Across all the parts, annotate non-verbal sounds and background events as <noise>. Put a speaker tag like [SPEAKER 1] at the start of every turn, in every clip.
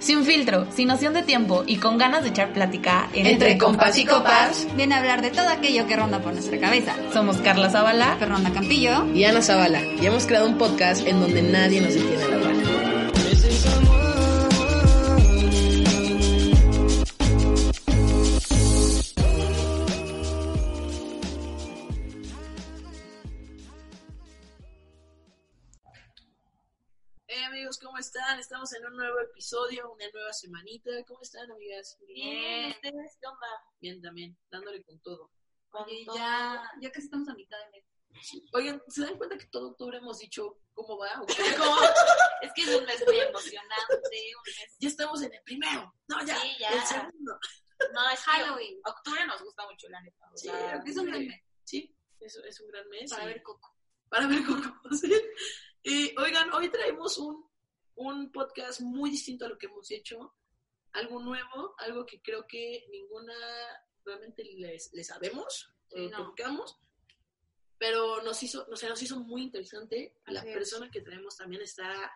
[SPEAKER 1] Sin filtro, sin noción de tiempo y con ganas de echar plática
[SPEAKER 2] entre, compas y copas,
[SPEAKER 3] viene a hablar de todo aquello que ronda por nuestra cabeza.
[SPEAKER 1] Somos Carla Zavala,
[SPEAKER 3] Fernanda Campillo
[SPEAKER 2] y Ana Zavala. Y hemos creado un podcast en donde nadie nos detiene a
[SPEAKER 4] Estamos en un nuevo episodio, una nueva semanita. ¿Cómo están, amigas?
[SPEAKER 1] Bien, ¿ustedes qué onda?
[SPEAKER 4] Bien también, dándole con todo.
[SPEAKER 3] Oye, ya, ya casi estamos a mitad de mes.
[SPEAKER 4] Oigan, ¿se dan cuenta que todo octubre hemos dicho cómo va? <laughs>
[SPEAKER 1] es que es un mes muy emocionante.
[SPEAKER 4] Ya estamos en el primero. No, ya.
[SPEAKER 1] Sí, ya.
[SPEAKER 4] El segundo.
[SPEAKER 1] No, es Halloween. Octubre nos gusta mucho, la neta.
[SPEAKER 4] sí,
[SPEAKER 3] es un gran mes.
[SPEAKER 4] Sí, es, es un gran mes.
[SPEAKER 3] Para ver Coco.
[SPEAKER 4] Para ver Coco, <laughs> sí. Y oigan, hoy traemos un un podcast muy distinto a lo que hemos hecho, algo nuevo, algo que creo que ninguna realmente les, sabemos, eh, pero nos hizo, no sé, nos hizo muy interesante. La persona que traemos también está,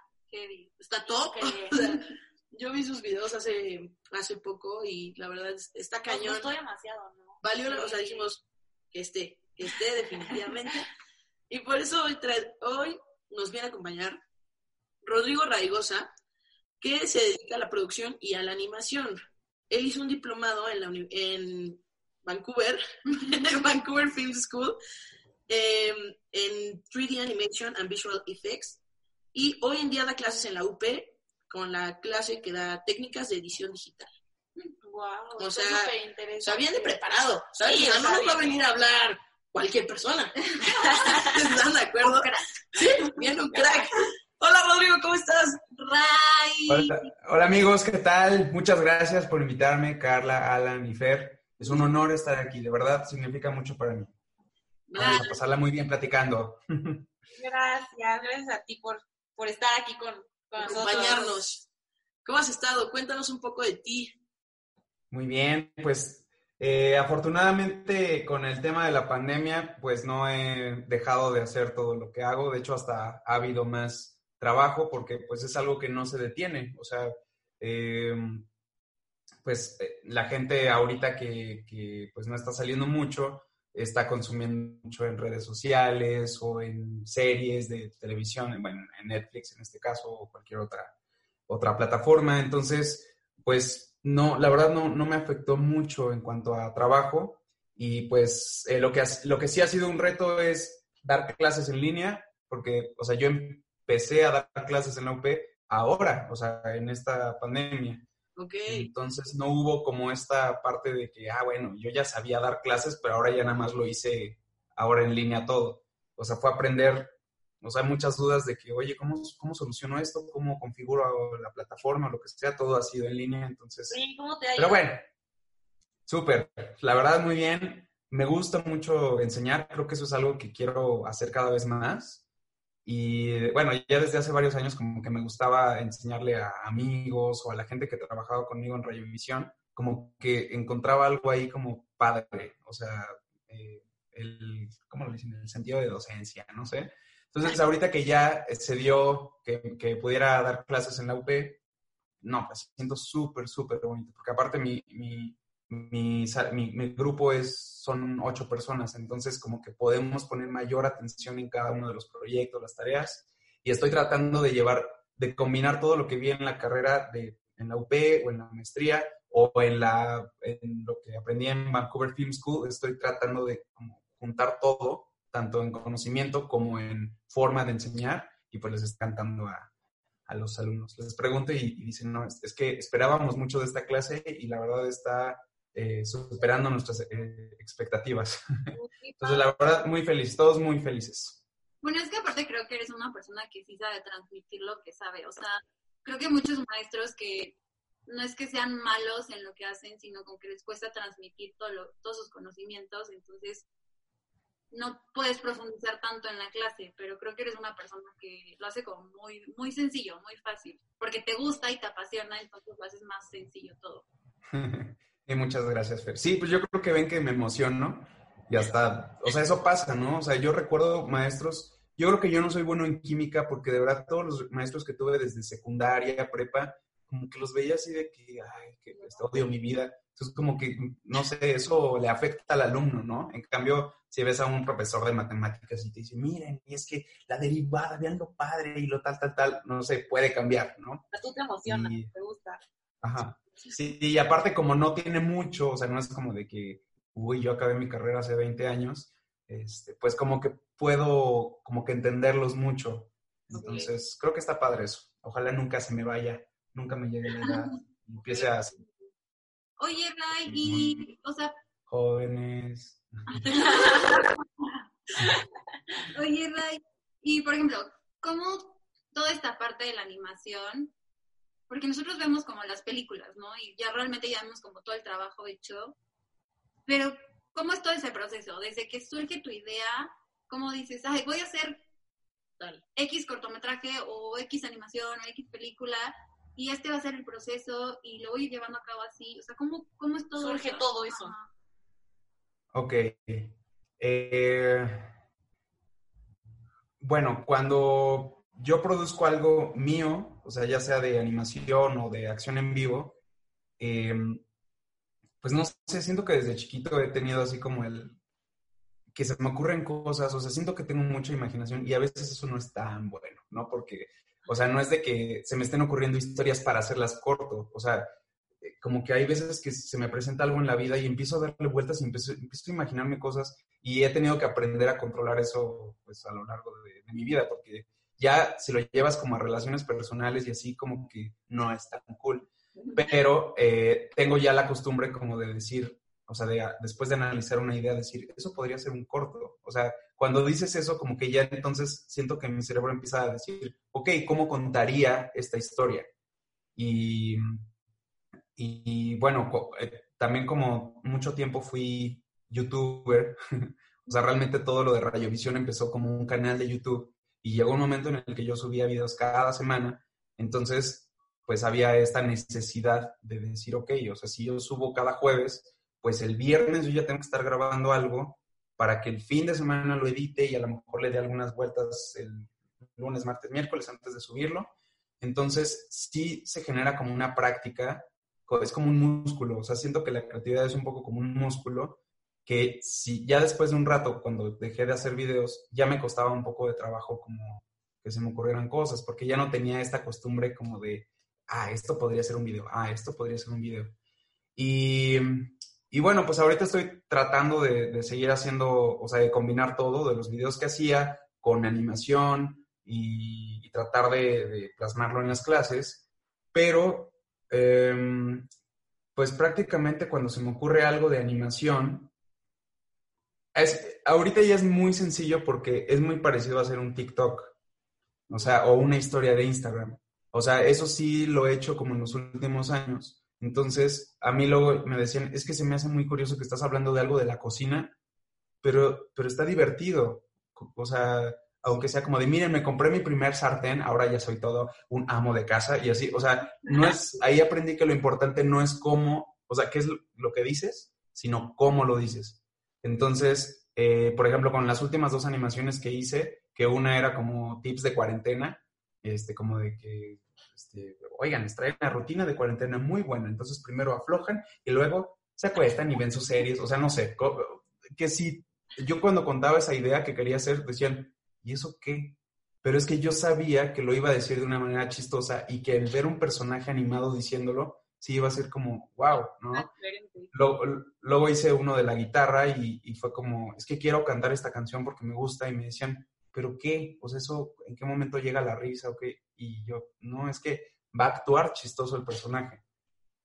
[SPEAKER 4] está top. <laughs> yo vi sus videos hace, hace poco y la verdad está cañón.
[SPEAKER 1] Estoy demasiado, ¿no?
[SPEAKER 4] Valió, o sea, dijimos que esté, que esté definitivamente. <laughs> y por eso hoy, hoy nos viene a acompañar Rodrigo Raigosa, que se dedica a la producción y a la animación. Él hizo un diplomado en, la en Vancouver, <laughs> en Vancouver Film School, em, en 3D Animation and Visual Effects, y hoy en día da clases en la UP con la clase que da técnicas de edición digital.
[SPEAKER 1] Wow,
[SPEAKER 4] o sea, o sea, bien de preparado, ¿sabes? Sí, no nos va a venir a hablar cualquier persona. <laughs> ¿Están de acuerdo? Sí, bien un crack. Hola Rodrigo, ¿cómo estás?
[SPEAKER 1] Ray.
[SPEAKER 5] Hola, amigos, ¿qué tal? Muchas gracias por invitarme, Carla, Alan y Fer. Es un honor estar aquí, de verdad significa mucho para mí. Vamos a pasarla muy bien platicando.
[SPEAKER 1] Gracias, gracias a ti por, por estar aquí con, con nosotros.
[SPEAKER 4] Acompañarnos. ¿Cómo has estado? Cuéntanos un poco de ti.
[SPEAKER 5] Muy bien, pues eh, afortunadamente con el tema de la pandemia, pues no he dejado de hacer todo lo que hago. De hecho, hasta ha habido más trabajo porque pues es algo que no se detiene. O sea, em, pues eh, la gente ahorita que, pues no está saliendo mucho, está consumiendo mucho en redes sociales o en series de televisión, bueno, en Netflix en este caso o cualquier otra, otra plataforma. Entonces, pues no, la verdad no, no me afectó mucho en cuanto a trabajo y pues eh, lo, que, lo que sí ha sido un reto es dar clases en línea, porque, o sea, yo empecé a dar clases en la UP ahora, o sea, en esta pandemia.
[SPEAKER 4] Ok.
[SPEAKER 5] Entonces no hubo como esta parte de que, ah, bueno, yo ya sabía dar clases, pero ahora ya nada más lo hice ahora en línea todo. O sea, fue aprender, o sea, muchas dudas de que, oye, ¿cómo, cómo soluciono esto? ¿Cómo configuro la plataforma? Lo que sea, todo ha sido en línea, entonces...
[SPEAKER 1] Sí, ¿cómo te ha
[SPEAKER 5] Pero bueno, súper. La verdad, muy bien. Me gusta mucho enseñar, creo que eso es algo que quiero hacer cada vez más. Y bueno, ya desde hace varios años como que me gustaba enseñarle a amigos o a la gente que trabajaba conmigo en Radiovisión, como que encontraba algo ahí como padre, o sea, eh, el, ¿cómo lo dicen? El sentido de docencia, no sé. Entonces, ahorita que ya se dio que, que pudiera dar clases en la UP, no, pues siento súper, súper bonito, porque aparte mi, mi, mi, mi, grupo es, son ocho personas, entonces como que podemos poner mayor atención en cada uno de los proyectos, las tareas, y estoy tratando de llevar, de combinar todo lo que vi en la carrera de, en la UP o en la maestría o en, la, en lo que aprendí en Vancouver Film School, estoy tratando de juntar todo, tanto en conocimiento como en forma de enseñar, y pues les estoy cantando a, a los alumnos. Les pregunto y, y dicen, no, es, es, que esperábamos mucho de esta clase y la verdad está eh, superando nuestras eh, expectativas. <laughs> Entonces, la verdad, muy feliz, todos muy felices.
[SPEAKER 3] Bueno, es que aparte creo que eres una persona que sí sabe transmitir lo que sabe. O sea, creo que muchos maestros que no es que sean malos en lo que hacen, sino con que les cuesta transmitir todo todos sus conocimientos, entonces no puedes profundizar tanto en la clase, pero creo que eres una persona que lo hace como muy, muy sencillo, muy fácil, porque te gusta y te apasiona, entonces lo haces más sencillo todo. <laughs>
[SPEAKER 5] Y muchas gracias, Fer. Sí, pues yo creo que ven que me emociono y hasta, o sea, eso pasa, ¿no? O sea, yo recuerdo maestros, yo creo que yo no soy bueno en química porque de verdad todos los maestros que tuve desde secundaria, prepa, como que los veía así de que, ay, que este, odio mi vida. Entonces, como que, no sé, eso le afecta al alumno, ¿no? En cambio, si ves a un profesor de matemáticas y te dice, miren, y es que la derivada, vean lo padre y lo tal, tal, tal, no sé, puede cambiar, ¿no?
[SPEAKER 1] A tú te emociona,
[SPEAKER 5] Y-
[SPEAKER 1] te gusta.
[SPEAKER 5] Ajá. Sí, y aparte como no tiene mucho, o sea, no es como de que, uy, yo acabé mi carrera hace 20 años, este, pues como que puedo como que entenderlos mucho. Entonces, creo que está padre eso. Ojalá nunca se me vaya, nunca me llegue la edad y empiece a
[SPEAKER 3] Oye, Ray, y, o sea,
[SPEAKER 5] jóvenes. <laughs>
[SPEAKER 3] oye, Ray, y por ejemplo, ¿cómo toda esta parte de la animación? Porque nosotros vemos como las películas, ¿no? Y ya realmente ya vemos como todo el trabajo hecho. Pero, ¿cómo es todo ese proceso? Desde que surge tu idea, ¿cómo dices, ay, voy a hacer
[SPEAKER 4] Tal.
[SPEAKER 3] X cortometraje o X animación o X película y este va a ser el proceso y lo voy llevando a cabo así? O sea, ¿cómo, cómo es todo
[SPEAKER 1] Surge
[SPEAKER 3] eso?
[SPEAKER 1] todo eso.
[SPEAKER 3] Ajá.
[SPEAKER 5] Ok. Eh, bueno, cuando yo produzco algo mío, o sea, ya sea de animación o de acción en vivo, eh, pues no sé, siento que desde chiquito he tenido así como el que se me ocurren cosas, o sea, siento que tengo mucha imaginación y a veces eso no es tan bueno, ¿no? Porque, o sea, no es de que se me estén ocurriendo historias para hacerlas corto, o sea, eh, como que hay veces que se me presenta algo en la vida y empiezo a darle vueltas y empiezo, empiezo a imaginarme cosas y he tenido que aprender a controlar eso pues a lo largo de, de mi vida porque ya si lo llevas como a relaciones personales y así como que no es tan cool. Pero eh, tengo ya la costumbre como de decir, o sea, de, después de analizar una idea, decir, eso podría ser un corto. O sea, cuando dices eso, como que ya entonces siento que mi cerebro empieza a decir, ok, ¿cómo contaría esta historia? Y, y bueno, eh, también como mucho tiempo fui youtuber, <laughs> o sea, realmente todo lo de Radiovisión empezó como un canal de YouTube y llegó un momento en el que yo subía videos cada semana, entonces pues había esta necesidad de decir, ok, o sea, si yo subo cada jueves, pues el viernes yo ya tengo que estar grabando algo para que el fin de semana lo edite y a lo mejor le dé algunas vueltas el lunes, martes, miércoles antes de subirlo. Entonces, sí se genera como una práctica, es como un músculo, o sea, siento que la creatividad es un poco como un músculo que si ya después de un rato, cuando dejé de hacer videos, ya me costaba un poco de trabajo como que se me ocurrieran cosas, porque ya no tenía esta costumbre como de, ah, esto podría ser un video, ah, esto podría ser un video. Y, y bueno, pues ahorita estoy tratando de, de seguir haciendo, o sea, de combinar todo, de los videos que hacía con animación y, y tratar de, de plasmarlo en las clases, pero em, pues prácticamente cuando se me ocurre algo de animación, es, ahorita ya es muy sencillo porque es muy parecido a hacer un TikTok, o sea, o una historia de Instagram. O sea, eso sí lo he hecho como en los últimos años. Entonces, a mí luego me decían, es que se me hace muy curioso que estás hablando de algo de la cocina, pero, pero está divertido. O sea, aunque sea como de, miren, me compré mi primer sartén, ahora ya soy todo un amo de casa y así. O sea, no es, ahí aprendí que lo importante no es cómo, o sea, qué es lo que dices, sino cómo lo dices. Entonces, eh, por ejemplo, con las últimas dos animaciones que hice, que una era como tips de cuarentena, este, como de que, este, oigan, les trae una rutina de cuarentena muy buena, entonces primero aflojan y luego se acuestan y ven sus series, o sea, no sé, que si yo cuando contaba esa idea que quería hacer, decían, ¿y eso qué? Pero es que yo sabía que lo iba a decir de una manera chistosa y que el ver un personaje animado diciéndolo, sí iba a ser como, wow, ¿no?
[SPEAKER 1] Ah.
[SPEAKER 5] Luego, luego hice uno de la guitarra y, y fue como, es que quiero cantar esta canción porque me gusta y me decían, ¿pero qué? Pues eso, ¿en qué momento llega la risa o qué? Y yo, no, es que va a actuar chistoso el personaje.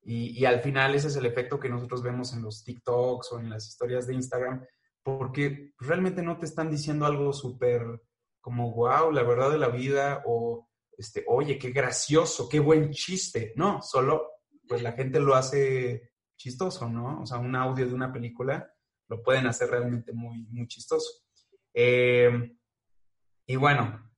[SPEAKER 5] Y, y al final ese es el efecto que nosotros vemos en los TikToks o en las historias de Instagram, porque realmente no te están diciendo algo súper como, wow, la verdad de la vida o, este, oye, qué gracioso, qué buen chiste. No, solo pues la gente lo hace chistoso, ¿no? O sea, un audio de una película lo pueden hacer realmente muy, muy chistoso. Eh, y bueno,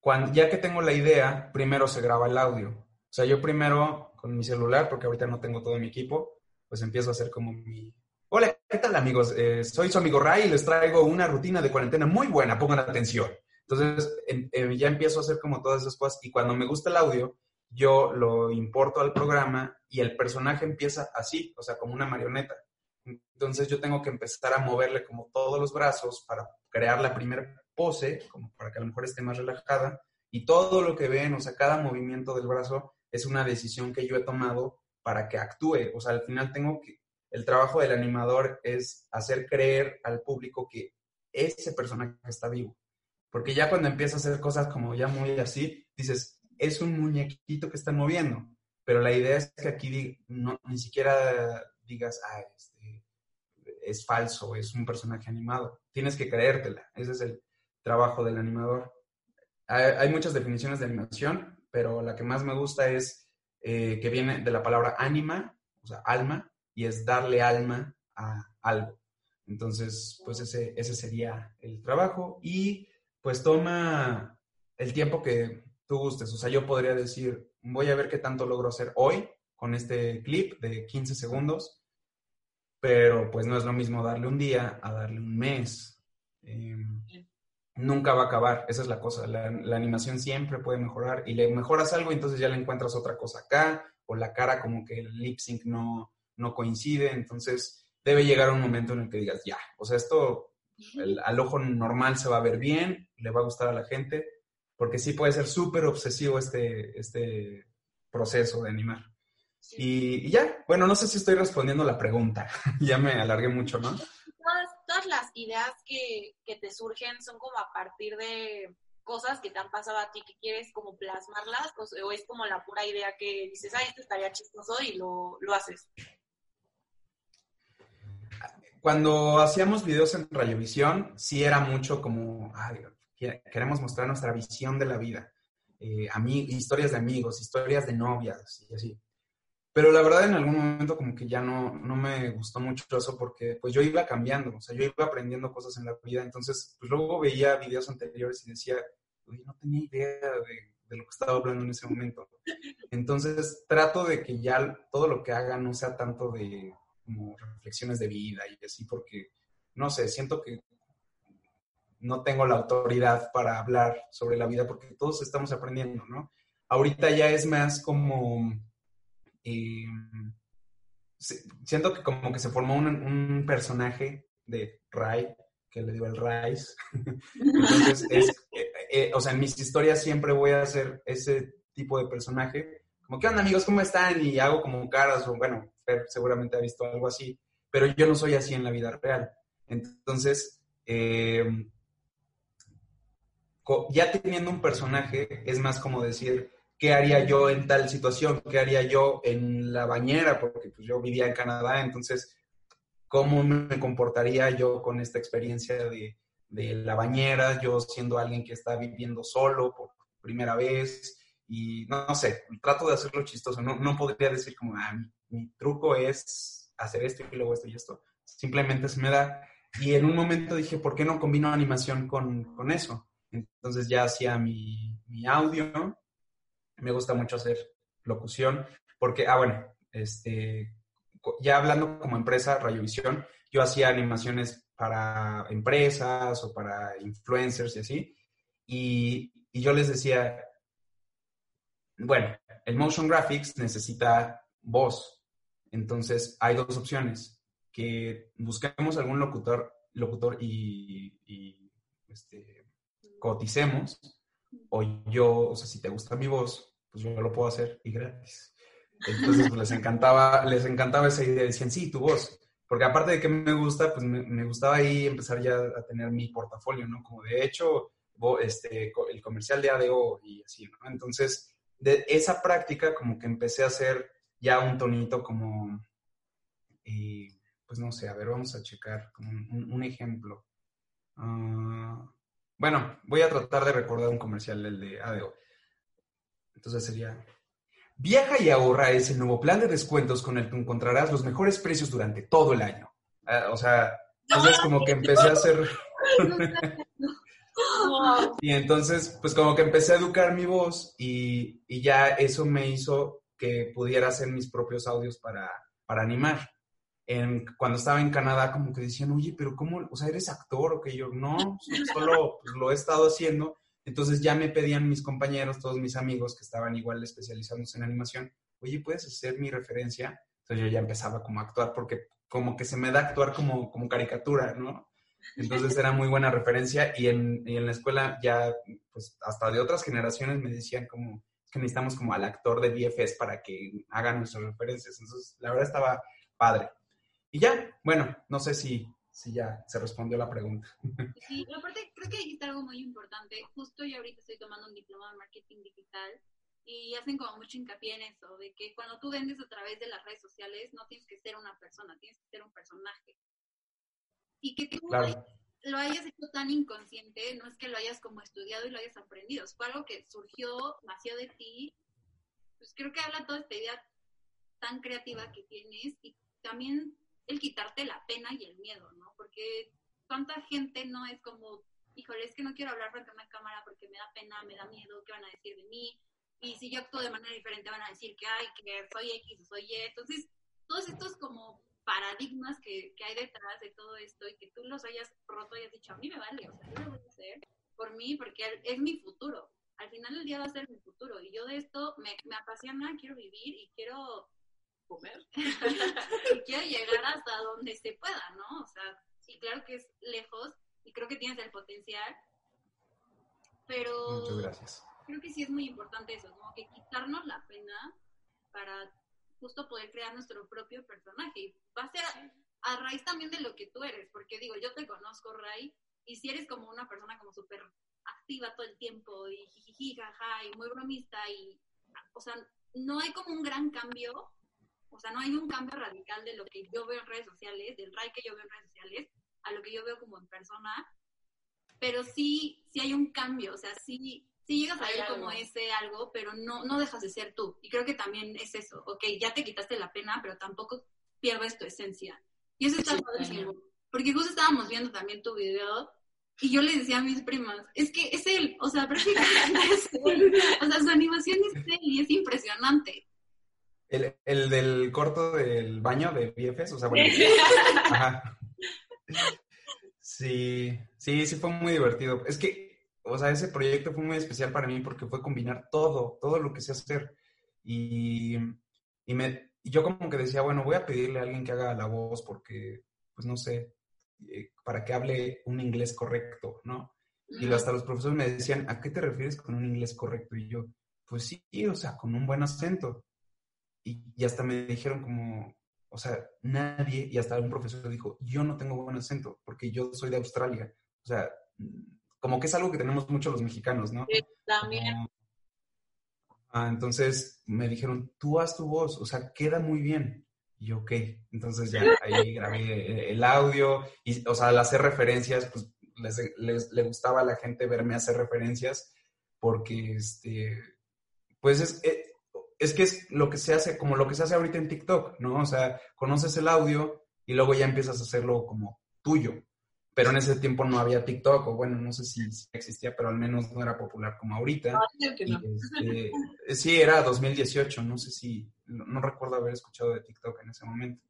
[SPEAKER 5] cuando, ya que tengo la idea, primero se graba el audio. O sea, yo primero con mi celular, porque ahorita no tengo todo mi equipo, pues empiezo a hacer como mi... Hola, ¿qué tal amigos? Eh, soy su amigo Ray y les traigo una rutina de cuarentena muy buena, pongan atención. Entonces, en- eh, ya empiezo a hacer como todas esas cosas y cuando me gusta el audio, yo lo importo al programa y el personaje empieza así, o sea, como una marioneta. Entonces yo tengo que empezar a moverle como todos los brazos para crear la primera pose, como para que a lo mejor esté más relajada. Y todo lo que ven, o sea, cada movimiento del brazo es una decisión que yo he tomado para que actúe. O sea, al final tengo que, el trabajo del animador es hacer creer al público que ese personaje está vivo. Porque ya cuando empieza a hacer cosas como ya muy así, dices, es un muñequito que están moviendo. Pero la idea es que aquí ni siquiera digas, ah, es falso, es un personaje animado. Tienes que creértela. Ese es el trabajo del animador. Hay, muchas definiciones de animación, pero la que más me gusta es eh, que viene de la palabra anima, o sea, alma, y es darle alma a algo. Entonces, pues ese, ese sería el trabajo y pues toma el tiempo que tú gustes. O sea, yo podría decir, voy a ver qué tanto logro hacer hoy con este clip de 15 segundos, pero pues no es lo mismo darle un día a darle un mes. Em, nunca va a acabar, esa es la cosa. La, animación siempre puede mejorar y le mejoras algo y entonces ya le encuentras otra cosa acá, o la cara como que el lip sync no, no coincide, entonces debe llegar un momento en el que digas, ya, o sea, esto al ojo normal se va a ver bien, le va a gustar a la gente, porque sí puede ser súper obsesivo este, este proceso de animar. Y, ya, bueno, no sé si estoy respondiendo la pregunta, <laughs> ya me alargué mucho, ¿no?
[SPEAKER 1] Todas, todas las ideas que, que te surgen son como a partir de cosas que te han pasado a ti que quieres como plasmarlas o, es como la pura idea que dices, ay, esto estaría chistoso y lo, lo haces
[SPEAKER 5] cuando hacíamos videos en Radiovisión, sí era mucho como, queremos mostrar nuestra visión de la vida. Eh, historias de amigos, historias de novias y así. Pero la verdad en algún momento como que ya no, no me gustó mucho eso porque pues yo iba cambiando, o sea, yo iba aprendiendo cosas en la vida. Entonces, pues luego veía videos anteriores y decía, Uy, no tenía idea de, de lo que estaba hablando en ese momento. Entonces, trato de que ya todo lo que haga no sea tanto de como reflexiones de vida y así, porque, no sé, siento que no tengo la autoridad para hablar sobre la vida porque todos estamos aprendiendo, ¿no? Ahorita ya es más como... Eh, siento que como que se formó un, personaje de Ray, que le dio el Rice. <laughs> Entonces, es, eh, eh, o sea, en mis historias siempre voy a hacer ese tipo de personaje. Como, ¿qué onda amigos? ¿Cómo están? Y hago como caras, o bueno, seguramente ha visto algo así, pero yo no soy así en la vida real. Entonces, eh, ya teniendo un personaje, es más como decir, ¿qué haría yo en tal situación? ¿Qué haría yo en la bañera? Porque pues, yo vivía en Canadá, entonces, ¿cómo me comportaría yo con esta experiencia de, de la bañera? Yo siendo alguien que está viviendo solo por primera vez y no, sé, trato de hacerlo chistoso, no, no podría decir como, ah, mi truco es hacer esto y luego esto y esto. Simplemente se me da. Y en un momento dije, ¿por qué no combino animación con, con eso? Entonces ya hacía mi, audio. Me gusta mucho hacer locución porque, ah, bueno, este, ya hablando como empresa, Rayovisión, yo hacía animaciones para empresas o para influencers y así. Y, y yo les decía, bueno, el motion graphics necesita voz, entonces, hay dos opciones, que busquemos algún locutor, locutor y, este, coticemos, o yo, o sea, si te gusta mi voz, pues yo lo puedo hacer y gratis. Entonces, pues les encantaba, les encantaba esa idea, decían, sí, tu voz. Porque aparte de que me gusta, pues me, gustaba ahí empezar ya a tener mi portafolio, ¿no? Como de hecho, este, el comercial de ADO y así, ¿no? Entonces, de esa práctica como que empecé a hacer ya un tonito como, eh, pues no sé, a ver, vamos a checar como un, ejemplo. Ah, bueno, voy a tratar de recordar un comercial, el de ADO. Entonces sería, viaja y ahorra ese nuevo plan de descuentos con el que encontrarás los mejores precios durante todo el año. Ah, o sea, entonces como que empecé a hacer... <laughs> y entonces, pues como que empecé a educar mi voz y, y ya eso me hizo que pudiera hacer mis propios audios para, para animar. En, cuando estaba en Canadá, como que decían, oye, pero ¿cómo? O sea, ¿eres actor o que yo? No, solo pues, lo he estado haciendo Entonces ya me pedían mis compañeros, todos mis amigos que estaban igual especializándose en animación, oye, ¿puedes hacer mi referencia? Entonces yo ya empezaba como a actuar porque como que se me da actuar como, como caricatura, ¿no? Entonces era muy buena referencia y en, y en la escuela ya, pues hasta de otras generaciones me decían como que necesitamos como al actor de BFS para que haga nuestras referencias. Entonces, la verdad estaba padre. Y ya, bueno, no sé si, si ya se respondió la pregunta. <laughs>
[SPEAKER 3] Sí, aparte creo que dijiste algo muy importante. Justo yo ahorita estoy tomando un diploma de marketing digital y hacen como mucho hincapié en eso, de que cuando tú vendes a través de las redes sociales no tienes que ser una persona, tienes que ser un personaje. Y que tú lo hayas hecho tan inconsciente, no es que lo hayas como estudiado y lo hayas aprendido, fue algo que surgió, nació de ti, pues creo que habla toda esta idea tan creativa que tienes y también el quitarte la pena y el miedo, ¿no? Porque cuánta gente no es como, híjole, es que no quiero hablar frente a una cámara porque me da pena, me da miedo, ¿qué van a decir de mí? Y si yo actúo de manera diferente van a decir que, ay, que soy X o soy Y. Entonces, todos estos como paradigmas que, que hay detrás de todo esto y que tú los hayas roto y hayas dicho, a mí me vale, o sea, yo lo voy a hacer por mí porque es mi futuro. Al final del día va a ser mi futuro y yo de esto me, me apasiona, quiero vivir y quiero
[SPEAKER 4] comer. <laughs>
[SPEAKER 3] y quiero llegar hasta donde se pueda, ¿no? O sea, sí, claro que es lejos y creo que tienes el potencial, pero
[SPEAKER 5] Muchas gracias.
[SPEAKER 3] creo que sí es muy importante eso, como que quitarnos la pena para justo poder crear nuestro propio personaje. Y va a ser a, a raíz también de lo que tú eres, porque digo, yo te conozco, Ray, y si eres como una persona como súper activa todo el tiempo y jijiji, jaja, y muy bromista y, o sea, no hay como un gran cambio, o sea, no hay un cambio radical de lo que yo veo en redes sociales, del Ray que yo veo en redes sociales, a lo que yo veo como en persona, pero sí, sí hay un cambio, o sea, sí, sí llegas a ver como ese algo, pero no, no dejas de ser tú. Y creo que también es eso, ok, ya te quitaste la pena, pero tampoco pierdes tu esencia. Y eso está
[SPEAKER 1] Sí,
[SPEAKER 3] padrísimo. Porque justo estábamos viendo también tu video y yo le decía a mis primas, es que es él, o sea, <laughs> prácticamente es él. O sea, su animación es él y es impresionante.
[SPEAKER 5] El, el del corto del baño de BFS, o sea, bueno. <laughs> Ajá. Sí, sí, sí fue muy divertido. Es que, o sea, ese proyecto fue muy especial para mí porque fue combinar todo, todo lo que sé hacer. Y, y me, y yo como que decía, bueno, voy a pedirle a alguien que haga la voz porque, pues no sé, eh, para que hable un inglés correcto, ¿no? Y hasta los profesores me decían, ¿a qué te refieres con un inglés correcto? Y yo, pues sí, o sea, con un buen acento. Y, y hasta me dijeron como, o sea, nadie, y hasta un profesor dijo, yo no tengo buen acento porque yo soy de Australia. O sea, como que es algo que tenemos mucho los mexicanos, ¿no?
[SPEAKER 1] Sí, También.
[SPEAKER 5] Como- Ah, entonces me dijeron, tú haz tu voz, o sea, queda muy bien. Y yo, ok, entonces ya <laughs> ahí grabé el audio, y, o sea, al hacer referencias, pues les, les- le gustaba a la gente verme hacer referencias, porque, este, pues es, eh, es que es lo que se hace, como lo que se hace ahorita en TikTok, ¿no? O sea, conoces el audio y luego ya empiezas a hacerlo como tuyo. Pero en ese tiempo no había TikTok, o bueno, no sé si existía, pero al menos no era popular como ahorita.
[SPEAKER 4] Que
[SPEAKER 5] Y, este, sí, era 2018, no sé si, no, no recuerdo haber escuchado de TikTok en ese momento.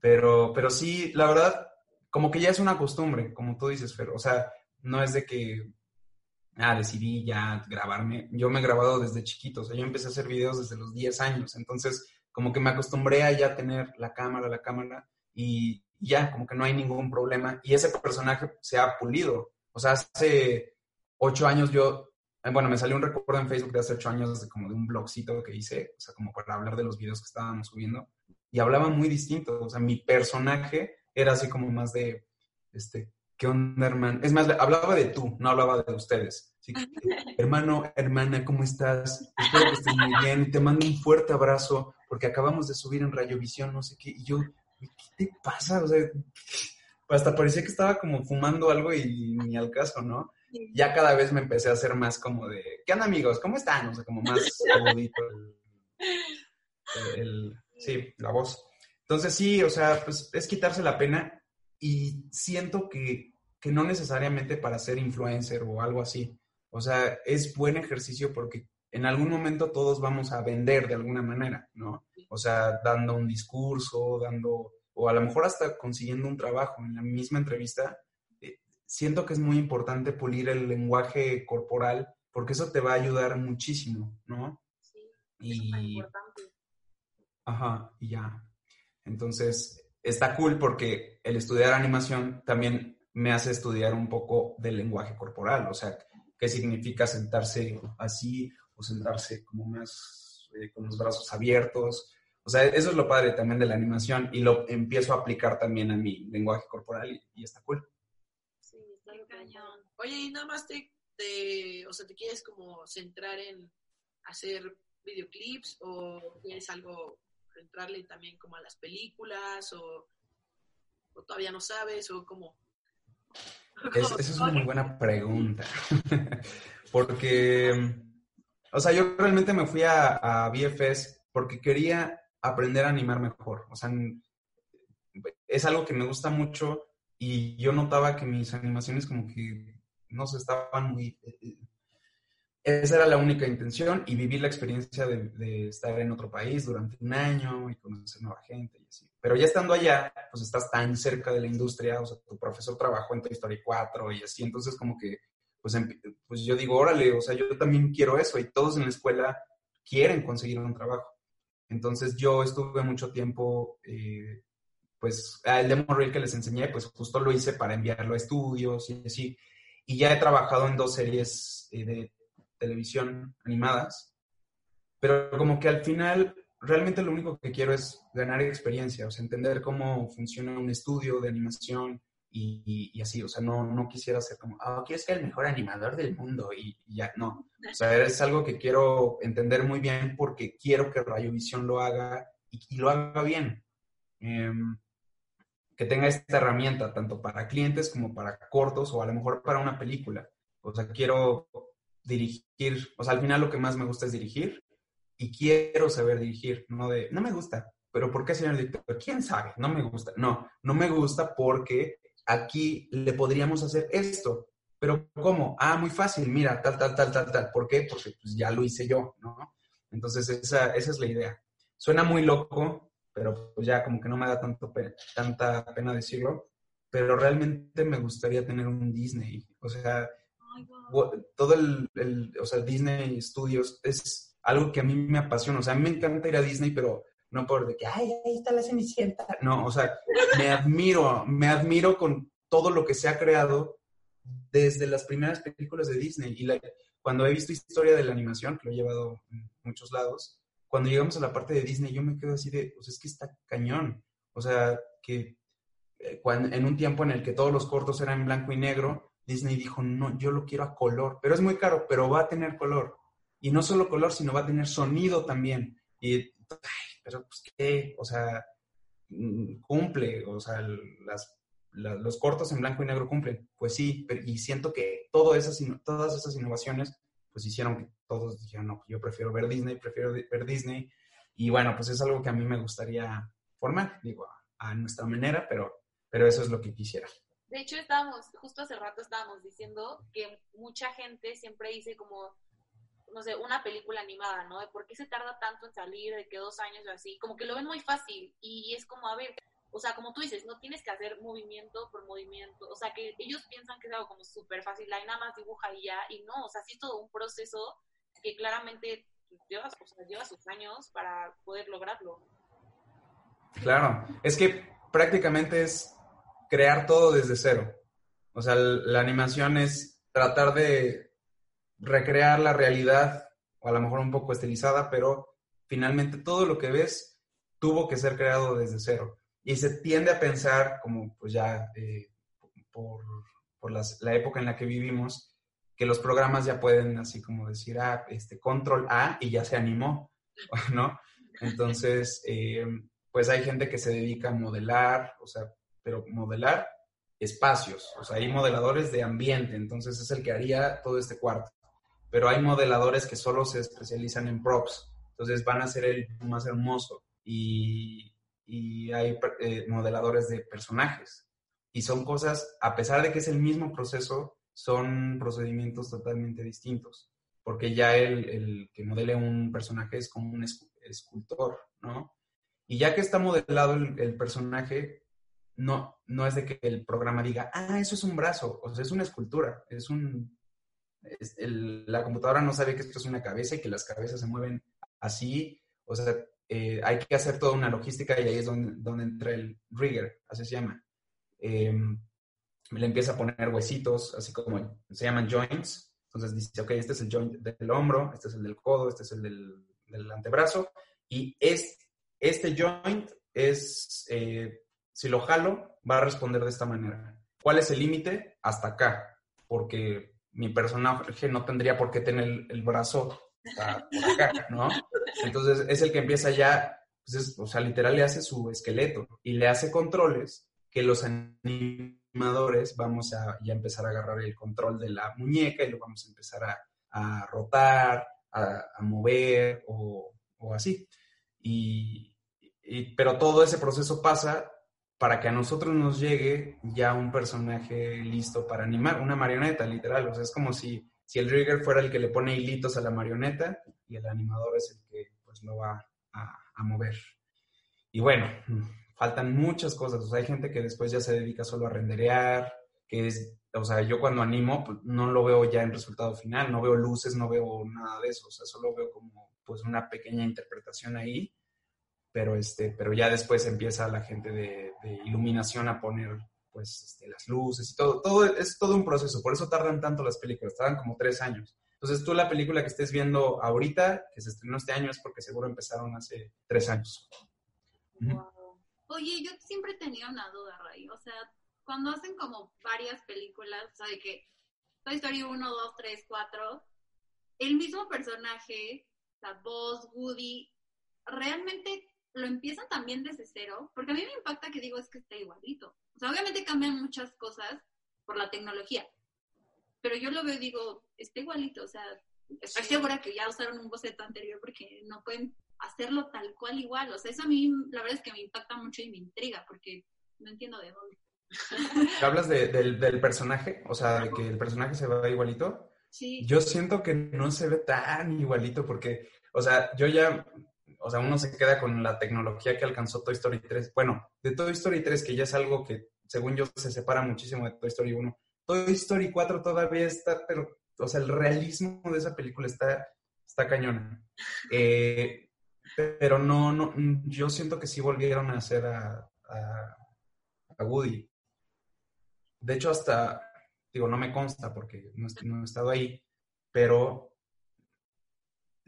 [SPEAKER 5] Pero, pero sí, la verdad, como que ya es una costumbre, como tú dices, Fer. O sea, no es de que, ah, decidí ya grabarme. Yo me he grabado desde chiquito, o sea, yo empecé a hacer videos desde los 10 años. Entonces, como que me acostumbré a ya tener la cámara, la cámara, y ya, como que no hay ningún problema. Y ese personaje se ha pulido. O sea, hace ocho años yo eh, bueno, me salió un recuerdo en Facebook de hace ocho años de como de un blogcito que hice, o sea, como para hablar de los videos que estábamos subiendo, y hablaba muy distinto, o sea, mi personaje era así como más de, este, ¿qué onda, hermano? Es más, hablaba de tú, no hablaba de ustedes. Así que, <laughs> hermano, hermana, ¿cómo estás? Espero que estés muy bien, te mando un fuerte abrazo, porque acabamos de subir en Radiovisión, no sé qué, y yo, ¿qué te pasa? O sea, hasta parecía que estaba como fumando algo y ni al caso, ¿no? ya cada vez me empecé a hacer más como de, ¿qué onda amigos? ¿Cómo están? O sea, como más agudito el, el- sí, la voz. Entonces sí, o sea, pues es quitarse la pena y siento que, que no necesariamente para ser influencer o algo así. O sea, es buen ejercicio porque en algún momento todos vamos a vender de alguna manera, ¿no? O sea, dando un discurso, dando, o a lo mejor hasta consiguiendo un trabajo. En la misma entrevista, eh, siento que es muy importante pulir el lenguaje corporal porque eso te va a ayudar muchísimo, ¿no?
[SPEAKER 1] Sí,
[SPEAKER 5] Y,
[SPEAKER 1] es importante.
[SPEAKER 5] ajá, y ya. Entonces, está cool porque el estudiar animación también me hace estudiar un poco del lenguaje corporal, o sea, qué significa sentarse así o sentarse como más eh, con los brazos abiertos. O sea, eso es lo padre también de la animación y lo empiezo a aplicar también a mi lenguaje corporal y, está cool.
[SPEAKER 1] Sí, está
[SPEAKER 3] cañón.
[SPEAKER 4] Oye, y nada más te, te, o sea, te quieres como centrar en hacer videoclips o quieres algo, entrarle también como a las películas o, o todavía no sabes o como... <laughs>
[SPEAKER 5] Es- esa es una muy buena pregunta. <laughs> porque, o sea, yo realmente me fui a, a VFS porque quería aprender a animar mejor. O sea, n- es algo que me gusta mucho y yo notaba que mis animaciones como que no se estaban muy... Esa era la única intención y vivir la experiencia de, estar en otro país durante un año y conocer nueva gente y así. Pero ya estando allá, pues estás tan cerca de la industria, o sea, tu profesor trabajó en Toy Story 4 y así, entonces como que, pues, empi- pues yo digo, órale, o sea, yo también quiero eso y todos en la escuela quieren conseguir un trabajo. Entonces yo estuve mucho tiempo, eh, pues, el demo reel que les enseñé, pues justo lo hice para enviarlo a estudios y así. Y ya he trabajado en dos series eh, de televisión animadas, pero como que al final realmente lo único que quiero es ganar experiencia, o sea, entender cómo funciona un estudio de animación y, y- y así, o sea, no, no quisiera ser como, ah, quiero ser el mejor animador del mundo y, y ya, no. O sea, es algo que quiero entender muy bien porque quiero que Rayovisión lo haga y, lo haga bien. Em, que tenga esta herramienta tanto para clientes como para cortos o a lo mejor para una película. O sea, quiero dirigir, o sea, al final lo que más me gusta es dirigir y quiero saber dirigir, no de, no me gusta, pero ¿por qué, señor director? ¿Quién sabe? No me gusta. No, no me gusta porque aquí le podríamos hacer esto. Pero ¿cómo? Ah, muy fácil, mira, tal, tal, tal, tal, tal. ¿Por qué? Porque pues, ya lo hice yo, ¿no? Entonces, esa, esa es la idea. Suena muy loco, pero pues ya como que no me da tanto tanta pena decirlo, pero realmente me gustaría tener un Disney. O sea, todo el, el- o sea, Disney Studios es algo que a mí me apasiona. O sea, a mí me encanta ir a Disney, pero no por de que, ay, ahí está la Cenicienta. No, o sea, me admiro, me admiro con todo lo que se ha creado desde las primeras películas de Disney. Y la- cuando he visto historia de la animación, que lo he llevado en muchos lados, cuando llegamos a la parte de Disney, yo me quedo así de, pues es que está cañón. O sea, que eh, cuan- en un tiempo en el que todos los cortos eran en blanco y negro, Disney dijo, no, yo lo quiero a color, pero es muy caro, pero va a tener color. Y no solo color, sino va a tener sonido también. Y, pero pues qué, o sea, mm, cumple, o sea, las, la- los cortos en blanco y negro cumplen. Pues sí, pero- y siento que todo esas, todas esas innovaciones, pues hicieron que todos dijeran, no, yo prefiero ver Disney, prefiero ver Disney. Y bueno, pues es algo que a mí me gustaría formar, digo, a, a nuestra manera, pero, pero eso es lo que quisiera.
[SPEAKER 1] De hecho, estábamos, justo hace rato estábamos diciendo que mucha gente siempre dice como, no sé, una película animada, ¿no? Por qué se tarda tanto en salir, de que dos años o así, como que lo ven muy fácil y es como, a ver, o sea, como tú dices, no tienes que hacer movimiento por movimiento, o sea, que ellos piensan que es algo como súper fácil, ahí nada más dibuja y ya, y no, o sea, sí es todo un proceso que claramente lleva, o lleva sus años para poder lograrlo.
[SPEAKER 5] Claro, es que prácticamente es crear todo desde cero. O sea, la animación es tratar de recrear la realidad, o a lo mejor un poco estilizada, pero finalmente todo lo que ves tuvo que ser creado desde cero. Y se tiende a pensar, como pues ya eh, por, por las- la época en la que vivimos, que los programas ya pueden así como decir, ah, este, control A y ya se animó, <laughs> ¿no? Entonces, eh, pues hay gente que se dedica a modelar, o sea, pero modelar espacios, o sea, hay modeladores de ambiente, entonces es el que haría todo este cuarto. Pero hay modeladores que solo se especializan en props, entonces van a hacer el más hermoso. Y, y hay eh, modeladores de personajes. Y son cosas, a pesar de que es el mismo proceso, son procedimientos totalmente distintos. Porque ya el, el que modele un personaje es como un escu- escultor, ¿no? Y ya que está modelado el, el personaje, no, no es de que el programa diga, ah, eso es un brazo, o sea, es una escultura, es un... la computadora no sabe que esto es una cabeza y que las cabezas se mueven así, o sea, eh, hay que hacer toda una logística y ahí es donde, entra el rigger, así se llama. Em, le empieza a poner huesitos, así como se llaman joints. Entonces dice, ok, este es el joint del hombro, este es el del codo, este es el del, del antebrazo. Y es, este joint es, eh, si lo jalo, va a responder de esta manera. ¿Cuál es el límite? Hasta acá, porque mi personaje no tendría por qué tener el, brazo por acá, ¿no? Entonces es el que empieza ya, pues o sea, literal le hace su esqueleto y le hace controles que los animadores vamos a ya empezar a agarrar el control de la muñeca y lo vamos a empezar a, a rotar, a, a mover o, así. Y, pero todo ese proceso pasa para que a nosotros nos llegue ya un personaje listo para animar, una marioneta, literal. O sea, es como si, si el rigger fuera el que le pone hilitos a la marioneta y el animador es el que pues lo va a, mover. Y bueno, faltan muchas cosas. O sea, hay gente que después ya se dedica solo a renderear, que es, o sea, yo cuando animo, pues no lo veo ya en resultado final, no veo luces, no veo nada de eso, o sea, solo veo como pues una pequeña interpretación ahí, pero este, pero ya después empieza la gente de, iluminación a poner pues este, las luces y todo, todo es todo un proceso, por eso tardan tanto las películas, tardan como tres años. Entonces tú la película que estés viendo ahorita, que se estrenó este año, es porque seguro empezaron hace tres años.
[SPEAKER 3] Wow. Oye, yo siempre tenido una duda, Ray. O sea, cuando hacen como varias películas, o sea, de que Toy Story 1, 2, 3, 4, el mismo personaje, la voz, Woody, ¿realmente lo empiezan también desde cero? Porque a mí me impacta que digo es que está igualito. O sea, obviamente cambian muchas cosas por la tecnología, pero yo lo veo y digo, está igualito. O sea, estoy sí. segura que ya usaron un boceto anterior porque no pueden hacerlo tal cual igual. O sea, eso a mí la verdad es que me impacta mucho y me intriga porque no entiendo de dónde.
[SPEAKER 5] ¿Hablas de, del, del, personaje? O sea, de que el personaje se va igualito.
[SPEAKER 3] Sí.
[SPEAKER 5] Yo siento que no se ve tan igualito porque, o sea, yo ya, o sea, uno se queda con la tecnología que alcanzó Toy Story 3. Bueno, de Toy Story 3, que ya es algo que, según yo, se separa muchísimo de Toy Story 1. Toy Story 4 todavía está, pero, o sea, el realismo de esa película está, está cañón. Eh, pero no, no, yo siento que sí volvieron a hacer a, a, Woody. De hecho, hasta, digo, no me consta porque no, he estado ahí, pero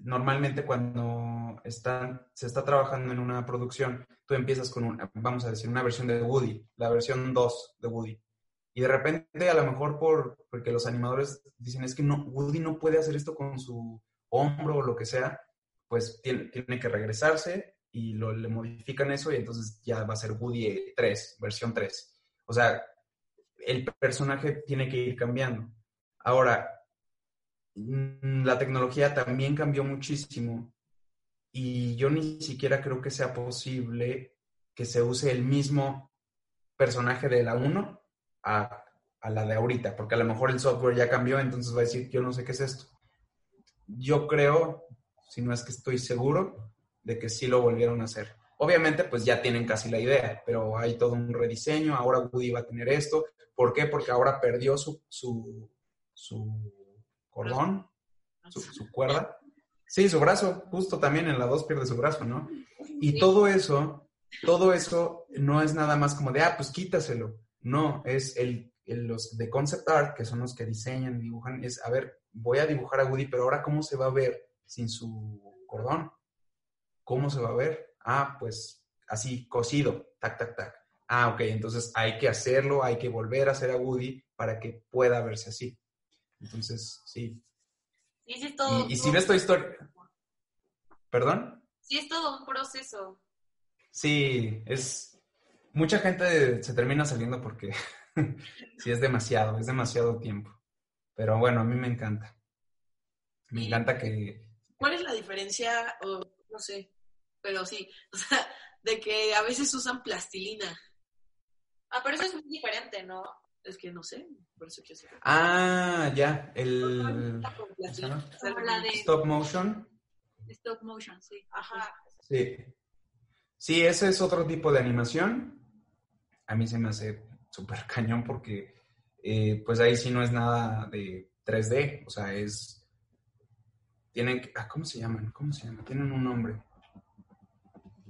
[SPEAKER 5] normalmente cuando están, se está trabajando en una producción, tú empiezas con, una, vamos a decir, una versión de Woody, la versión 2 de Woody. Y de repente, a lo mejor por, porque los animadores dicen, es que no, Woody no puede hacer esto con su hombro o lo que sea, pues tiene, tiene que regresarse y lo, le modifican eso y entonces ya va a ser Woody 3, versión 3. O sea, el personaje tiene que ir cambiando. Ahora, la tecnología también cambió muchísimo y yo ni siquiera creo que sea posible que se use el mismo personaje de la 1 a, a, la de ahorita, porque a lo mejor el software ya cambió, entonces va a decir, yo no sé qué es esto. Yo creo, si no es que estoy seguro, de que sí lo volvieron a hacer. Obviamente, pues ya tienen casi la idea, pero hay todo un rediseño, ahora Woody va a tener esto. ¿Por qué? Porque ahora perdió su, su, su cordón, su, su, cuerda. Sí, su brazo, justo también en la 2 pierde su brazo, ¿no? Y todo eso, todo eso no es nada más como de, ah, pues quítaselo. No, es el, el, los de concept art, que son los que diseñan dibujan, es, a ver, voy a dibujar a Woody, pero ahora ¿cómo se va a ver sin su cordón? ¿Cómo se va a ver? Ah, pues así, cosido, tac, tac, tac. Ah, ok, entonces hay que hacerlo, hay que volver a hacer a Woody para que pueda verse así. Entonces, sí.
[SPEAKER 1] Sí, sí es todo.
[SPEAKER 5] Y, y si ves tu historia. ¿Perdón?
[SPEAKER 1] Sí, es todo un proceso.
[SPEAKER 5] Sí, es. Mucha gente se termina saliendo porque <laughs> sí es demasiado, es demasiado tiempo. Pero bueno, a mí me encanta. Me encanta que.
[SPEAKER 4] ¿Cuál es la diferencia, o no sé, pero sí, <laughs> o sea, de que a veces usan plastilina.
[SPEAKER 1] Ah, pero eso es muy diferente, ¿no?
[SPEAKER 4] Es que no sé, por eso quiero saber.
[SPEAKER 5] Ah, ya, el...
[SPEAKER 3] la de...
[SPEAKER 5] Stop motion.
[SPEAKER 3] Stop motion, sí.
[SPEAKER 1] Ajá.
[SPEAKER 5] Sí. Sí, ese es otro tipo de animación. a mí se me hace súper cañón porque eh, pues ahí sí no es nada de 3D, o sea, es... Tienen, ah, ¿cómo se llaman? ¿Cómo se llaman? Tienen un nombre.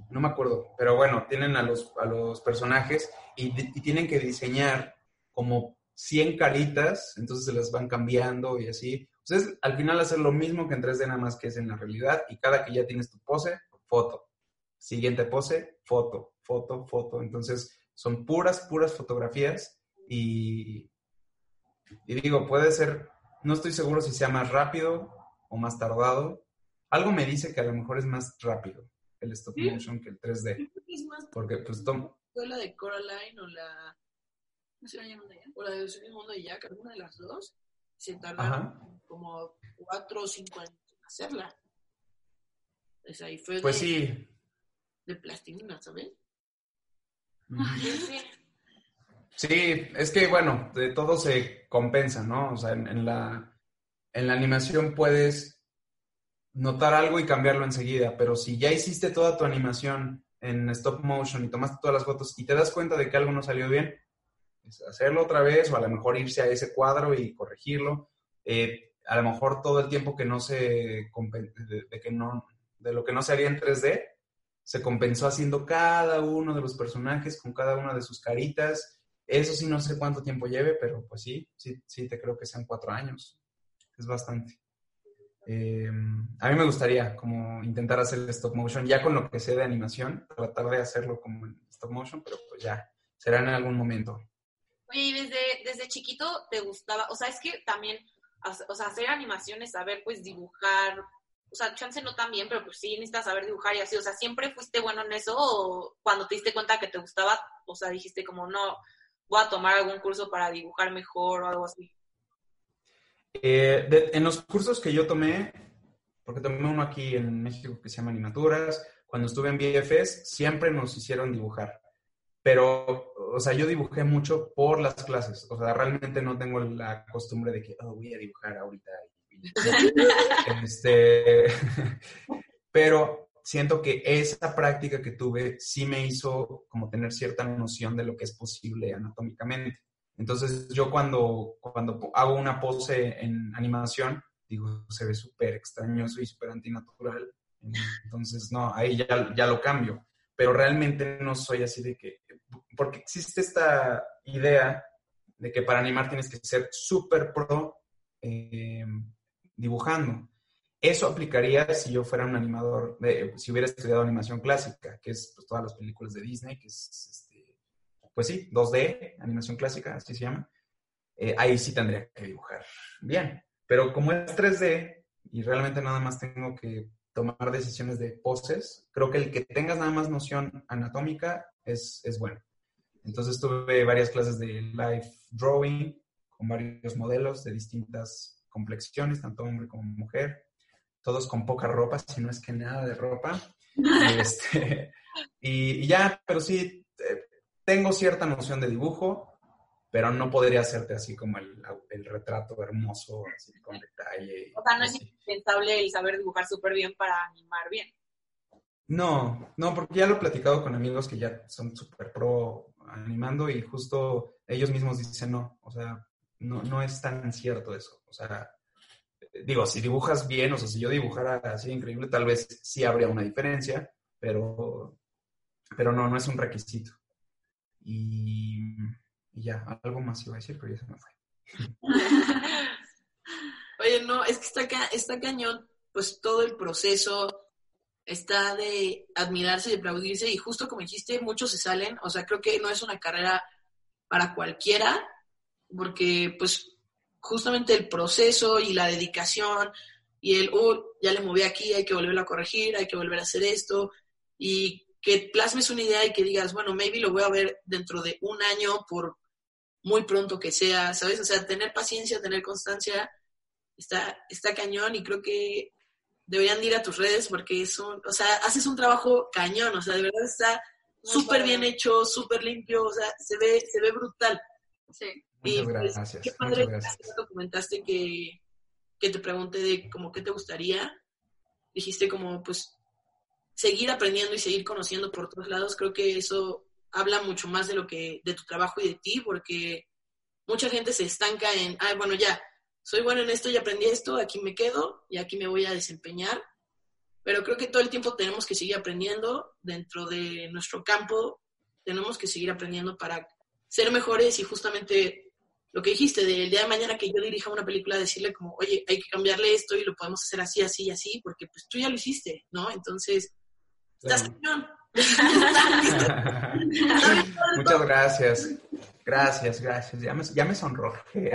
[SPEAKER 5] No me acuerdo, pero bueno, tienen a los, a los personajes y, y tienen que diseñar como 100 caritas, entonces se las van cambiando y así. Entonces, al final hacer lo mismo que en 3D, nada más que es en la realidad, y cada que ya tienes tu pose, foto. Siguiente pose, foto, foto, foto. Entonces, son puras, puras fotografías y, y digo, puede ser, no estoy seguro si sea más rápido o más tardado. Algo me dice que a lo mejor es más rápido el stop motion que el 3D.
[SPEAKER 4] Es más,
[SPEAKER 5] Porque pues tom-
[SPEAKER 4] fue la de Coraline o la, o la de Sueño Mundo y Jack, alguna de las dos, se tardaron
[SPEAKER 5] Ajá.
[SPEAKER 4] como cuatro o cinco años en hacerla. Pues ahí fue
[SPEAKER 5] Pues
[SPEAKER 4] de,
[SPEAKER 5] sí.
[SPEAKER 4] de plastilina, ¿sabes?
[SPEAKER 1] Sí.
[SPEAKER 5] Es que bueno, de todo se compensa, ¿no? O sea, en, en la, en la animación puedes notar algo y cambiarlo enseguida, pero si ya hiciste toda tu animación en stop motion y tomaste todas las fotos y te das cuenta de que algo no salió bien, hacerlo otra vez o a lo mejor irse a ese cuadro y corregirlo. Eh, a lo mejor todo el tiempo que no se de, de que no de lo que no se haría en 3D se compensó haciendo cada uno de los personajes con cada una de sus caritas. Eso sí no sé cuánto tiempo lleve, pero pues sí, sí, sí te creo que sean cuatro años. Es bastante. Eh, a mí me gustaría como intentar hacer stop motion, ya con lo que sé de animación, tratar de hacerlo como en stop motion, pero pues ya, será en algún momento.
[SPEAKER 1] Oye, y desde, desde chiquito te gustaba, o sea, es que también, o sea, hacer animaciones, saber pues dibujar, o sea, chance no tan bien, pero pues sí necesitas saber dibujar y así, o sea, ¿siempre fuiste bueno en eso o cuando te diste cuenta que te gustaba, o sea, dijiste como, no, voy a tomar algún curso para dibujar mejor o algo así?
[SPEAKER 5] Eh, de- en los cursos que yo tomé, porque tomé uno aquí en México que se llama Animaturas, cuando estuve en BFS, siempre nos hicieron dibujar. Pero, o sea, yo dibujé mucho por las clases. O sea, realmente no tengo la costumbre de que, oh, voy a dibujar ahorita. <laughs> este, <laughs> pero siento que esa práctica que tuve sí me hizo como tener cierta noción de lo que es posible anatómicamente. Entonces yo cuando, cuando hago una pose en animación, digo, se ve súper extrañoso y súper antinatural. Entonces, no, ahí ya, ya lo cambio. Pero realmente no soy así de que, porque existe esta idea de que para animar tienes que ser súper pro eh, dibujando. Eso aplicaría si yo fuera un animador, de- si hubiera estudiado animación clásica, que es pues, todas las películas de Disney, que es, este, pues sí, 2D, animación clásica, así se llama. Eh, ahí sí tendría que dibujar bien. Pero como es 3D y realmente nada más tengo que tomar decisiones de poses, creo que el que tengas nada más noción anatómica es, es bueno. Entonces tuve varias clases de live drawing con varios modelos de distintas complexiones, tanto hombre como mujer, todos con poca ropa, si no es que nada de ropa. Y, <laughs> este, y, y ya, pero sí, eh, tengo cierta noción de dibujo, pero no podría hacerte así como el, el retrato hermoso, así con detalle.
[SPEAKER 1] O sea, no es
[SPEAKER 5] así.
[SPEAKER 1] indispensable el saber dibujar súper bien para animar bien.
[SPEAKER 5] No, no, porque ya lo he platicado con amigos que ya son súper pro animando y justo ellos mismos dicen no, o sea, no, no es tan cierto eso. O sea, digo, si dibujas bien, o sea, si yo dibujara así increíble, tal vez sí habría una diferencia, pero, pero no, no es un requisito. Y, y ya, algo más iba a decir, pero ya se me fue. <laughs>
[SPEAKER 4] Oye, no, es que está, ca- está cañón, pues todo el proceso está de admirarse y aplaudirse y justo como dijiste, muchos se salen, o sea, creo que no es una carrera para cualquiera, porque pues justamente el proceso y la dedicación y el, oh, ya le moví aquí, hay que volverlo a corregir, hay que volver a hacer esto, y que plasmes una idea y que digas, bueno, maybe lo voy a ver dentro de un año por muy pronto que sea, ¿sabes? O sea, tener paciencia, tener constancia, está, está cañón y creo que deberían de ir a tus redes porque es un, o sea, haces un trabajo cañón, o sea, de verdad está súper bien hecho, súper limpio, o sea, se ve, se ve brutal.
[SPEAKER 3] Sí.
[SPEAKER 4] Y
[SPEAKER 5] Muchas
[SPEAKER 4] pues,
[SPEAKER 5] gracias.
[SPEAKER 4] qué padre que
[SPEAKER 5] gracias.
[SPEAKER 4] rato comentaste que, que te pregunté de como qué te gustaría. Dijiste como pues seguir aprendiendo y seguir conociendo por todos lados. Creo que eso habla mucho más de lo que, de tu trabajo y de ti, porque mucha gente se estanca en, ay, bueno, ya, soy bueno en esto y aprendí esto, aquí me quedo y aquí me voy a desempeñar. Pero creo que todo el tiempo tenemos que seguir aprendiendo dentro de nuestro campo, tenemos que seguir aprendiendo para ser mejores y justamente lo que dijiste, del día de mañana que yo dirija una película, decirle como, oye, hay que cambiarle esto y lo podemos hacer así, así y así, porque pues tú ya lo hiciste, ¿no? Entonces, estás cañón.
[SPEAKER 5] Muchas gracias. Gracias, gracias. Ya me, ya me sonrojé.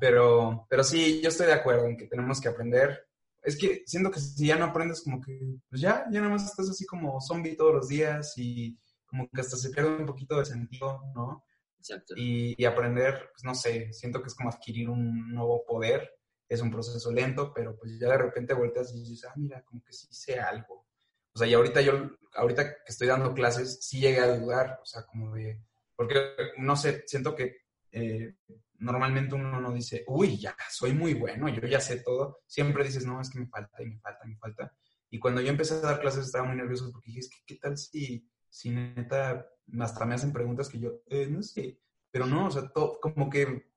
[SPEAKER 5] pero, pero sí, yo estoy de acuerdo en que tenemos que aprender. Es que siento que si ya no aprendes, como que, pues ya, ya nada más estás así como zombie todos los días y como que hasta se pierde un poquito de sentido, ¿no?
[SPEAKER 4] Exacto.
[SPEAKER 5] Y, y aprender, pues no sé, siento que es como adquirir un nuevo poder. Es un proceso lento, pero pues ya de repente volteas y dices, ah, mira, como que sí sé algo. O sea, y ahorita yo, ahorita que estoy dando clases, sí llegué a dudar, o sea, como de, porque, no sé, siento que eh, normalmente uno no dice, uy, ya, soy muy bueno, yo ya sé todo. Siempre dices, no, es que me falta y me falta, me falta. Y cuando yo empecé a dar clases estaba muy nervioso porque dije, ¿qué tal si, si neta, hasta me hacen preguntas que yo, eh, no sé, pero no, o sea, todo, como que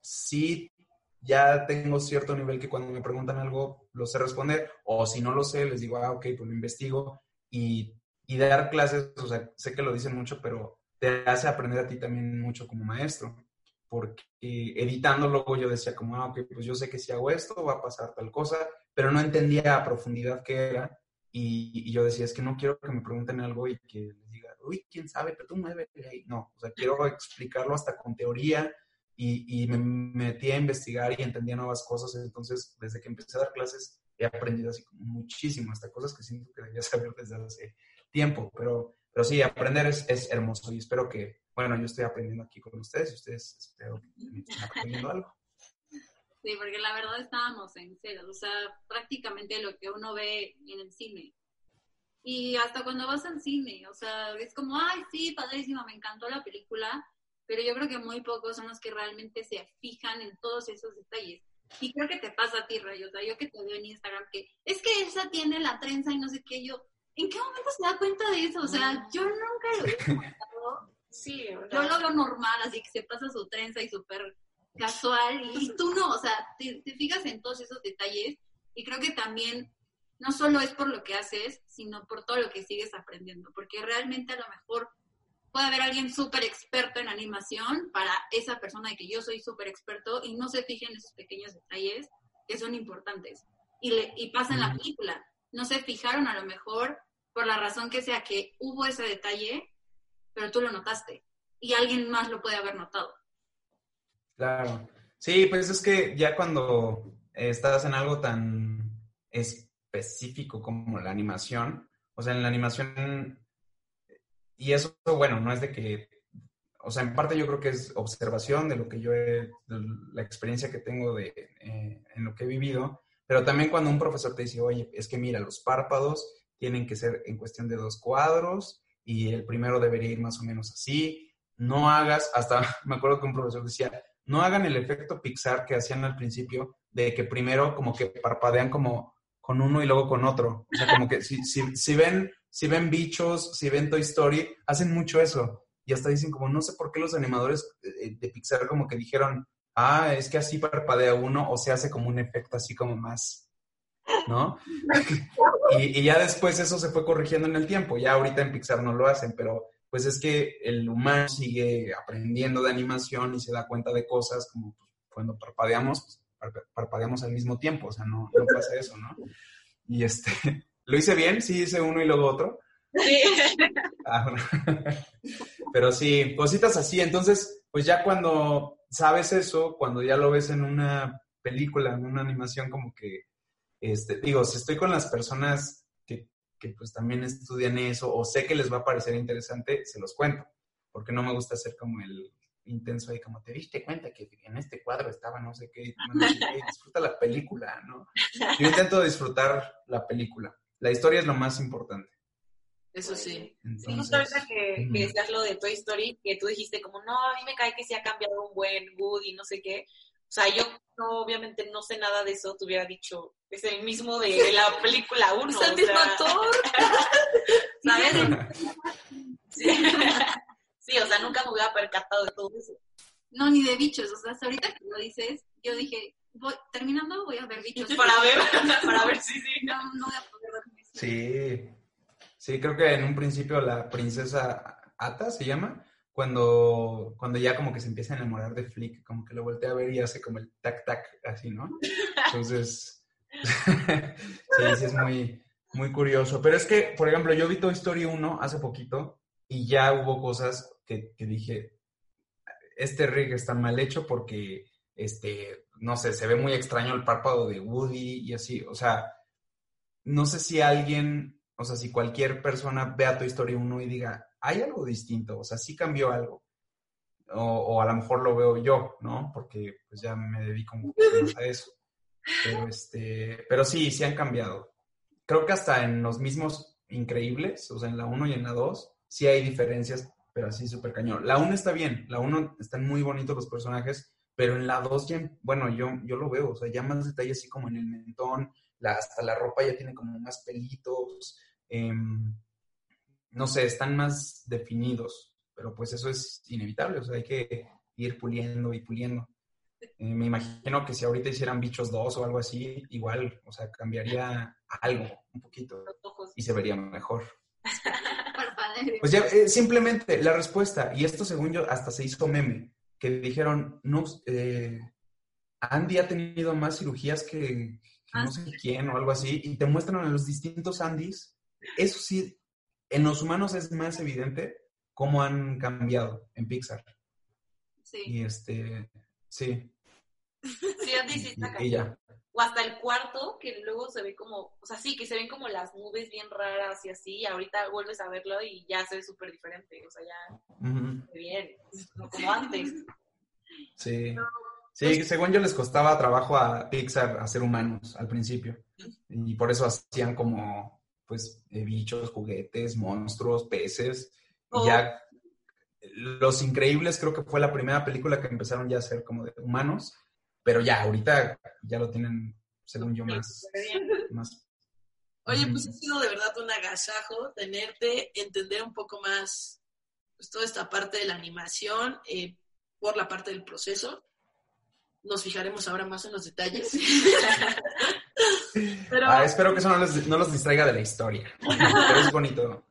[SPEAKER 5] sí ya tengo cierto nivel que cuando me preguntan algo lo sé responder, o si no lo sé, les digo, ah, ok, pues lo investigo y, y dar clases, o sea, sé que lo dicen mucho, pero te hace aprender a ti también mucho como maestro, porque editando luego yo decía como, ah, ok, pues yo sé que si hago esto va a pasar tal cosa, pero no entendía a profundidad qué era y, y yo decía, es que no quiero que me pregunten algo y que les diga, uy, quién sabe, pero tú muévete. No, o sea, quiero explicarlo hasta con teoría y, y me metí a investigar y entendía nuevas cosas, entonces desde que empecé a dar clases he aprendido así muchísimo, hasta cosas que siento que debía <laughs> saber desde hace tiempo, pero pero sí, aprender es, es, hermoso y espero que, bueno, yo estoy aprendiendo aquí con ustedes y ustedes espero que estén aprendiendo algo.
[SPEAKER 3] Sí, porque la verdad estábamos en cero, o sea, prácticamente lo que uno ve en el cine. Y hasta cuando vas al cine, o sea, es como, ay, sí, padrísima, me encantó la película, pero yo creo que muy pocos son los que realmente se fijan en todos esos detalles. Y creo que te pasa a ti, Rayo, o sea, yo que te veo en Instagram, que es que esa tiene la trenza y no sé qué, yo, ¿en qué momento se da cuenta de eso? O sea, yo nunca lo he <laughs> comentado.
[SPEAKER 1] Sí,
[SPEAKER 3] yo lo veo normal, así que se pasa su trenza y súper casual, y, tú no, o sea, te, te, fijas en todos esos detalles, y creo que también no solo es por lo que haces, sino por todo lo que sigues aprendiendo, porque realmente a lo mejor puede haber alguien súper experto en animación para esa persona de que yo soy súper experto y no se fijen en esos pequeños detalles que son importantes. Y, le, y pasa en la película. No se fijaron a lo mejor por la razón que sea que hubo ese detalle, pero tú lo notaste y alguien más lo puede haber notado.
[SPEAKER 5] Claro. Sí, pues es que ya cuando estás en algo tan específico como la animación, o sea, en la animación, y eso, bueno, no es de que, o sea, en parte yo creo que es observación de lo que yo he, la experiencia que tengo de, eh, en lo que he vivido, pero también cuando un profesor te dice, oye, es que mira, los párpados tienen que ser en cuestión de dos cuadros y el primero debería ir más o menos así. No hagas, hasta <laughs> me acuerdo que un profesor decía, no hagan el efecto Pixar que hacían al principio de que primero como que parpadean como con uno y luego con otro. O sea, como que si, si, si ven, si ven bichos, si ven Toy Story, hacen mucho eso. Y hasta dicen como, no sé por qué los animadores de Pixar como que dijeron, ah, es que así parpadea uno o se hace como un efecto así como más ¿no? <laughs> y, y, ya después eso se fue corrigiendo en el tiempo, ya ahorita en Pixar no lo hacen, pero pues es que el humano sigue aprendiendo de animación y se da cuenta de cosas como pues, cuando parpadeamos, pues, parpadeamos al mismo tiempo, o sea, no, no pasa eso, ¿no? Y este, ¿lo hice bien? Sí, hice uno y luego otro.
[SPEAKER 1] Sí. <laughs>
[SPEAKER 5] Ah, <laughs> pero sí, cositas así. Entonces, pues ya cuando sabes eso, cuando ya lo ves en una película, en una animación, como que este, digo, si estoy con las personas que, que, pues también estudian eso o sé que les va a parecer interesante, se los cuento, porque no me gusta ser como el intenso ahí, como te diste cuenta que en este cuadro estaba no sé qué, no sé qué disfruta la película, ¿no? Yo intento disfrutar la película. La historia es lo más importante.
[SPEAKER 4] Eso sí.
[SPEAKER 1] Entonces, sí, justo ahorita que, que decías lo de Toy Story, que tú dijiste como, no, a mí me cae que se ha cambiado un buen Woody, no sé qué. O sea, yo no, obviamente no sé nada de eso, te hubiera dicho, es el mismo de, de la película 1.
[SPEAKER 4] Es el mismo actor.
[SPEAKER 1] ¿Sabes? percatado de todo eso.
[SPEAKER 3] No, ni de bichos. O sea, hasta ahorita que lo dices, yo dije, voy, terminando voy a ver bichos. <laughs>
[SPEAKER 1] Para ver, para ver si sí.
[SPEAKER 3] No, no voy a.
[SPEAKER 5] Sí, sí, creo que en un principio la princesa Ata se llama, cuando, cuando ya como que se empieza a enamorar de Flick, como que lo voltea a ver y hace como el tac-tac, así, ¿no? Entonces, <laughs> sí, sí, es muy, muy curioso. Pero es que, por ejemplo, yo vi Toy Story 1 hace poquito y ya hubo cosas que, que dije, este rig está mal hecho porque, este, no sé, se ve muy extraño el párpado de Woody y así, o sea, no sé si alguien, o sea, si cualquier persona vea Toy Story 1 y diga, hay algo distinto, o sea, sí cambió algo. O, a lo mejor lo veo yo, ¿no? Porque pues ya me dedico un a eso. Pero, este, pero sí, sí han cambiado. Creo que hasta en los mismos increíbles, o sea, en la 1 y en la 2, sí hay diferencias, pero así súper cañón. La 1 está bien, la 1 están muy bonitos los personajes, pero en la 2 ya, bueno, yo, yo lo veo, o sea, ya más detalles así como en el mentón, la, hasta la ropa ya tiene como más pelitos, em, no sé, están más definidos, pero pues eso es inevitable, o sea, hay que ir puliendo y puliendo. Eh, me imagino que si ahorita hicieran Bichos 2 o algo así, igual, o sea, cambiaría algo un poquito y se vería mejor. <laughs> Pues ya, eh, simplemente la respuesta, y esto según yo hasta se hizo meme, que dijeron, no, eh, Andy ha tenido más cirugías que
[SPEAKER 3] Ah,
[SPEAKER 5] no sé quién o algo así, y te muestran a los distintos Andys. Eso sí, en los humanos es más evidente cómo han cambiado en Pixar.
[SPEAKER 3] Sí.
[SPEAKER 5] Y este, sí, <laughs>
[SPEAKER 1] Sí, Andy sí está
[SPEAKER 5] y, y ya.
[SPEAKER 1] O hasta el cuarto, que luego se ve como, o sea, sí, que se ven como las nubes bien raras y así, y ahorita vuelves a verlo y ya se ve súper diferente, o sea, ya se ve bien, no como antes.
[SPEAKER 5] Sí. Sí, según yo les costaba trabajo a Pixar hacer humanos al principio. Y por eso hacían como, pues, eh, bichos, juguetes, monstruos, peces. Y ya, Los Increíbles creo que fue la primera película que empezaron ya a hacer como de humanos. Pero ya, ahorita ya lo tienen, según yo, más. Más
[SPEAKER 4] Oye, pues ha sido de verdad un agasajo tenerte, entender un poco más pues, toda esta parte de la animación eh, por la parte del proceso. Nos fijaremos ahora más en los detalles. <laughs> Pero
[SPEAKER 5] Ah, espero que eso no, les- no los distraiga de la historia. Pero es bonito.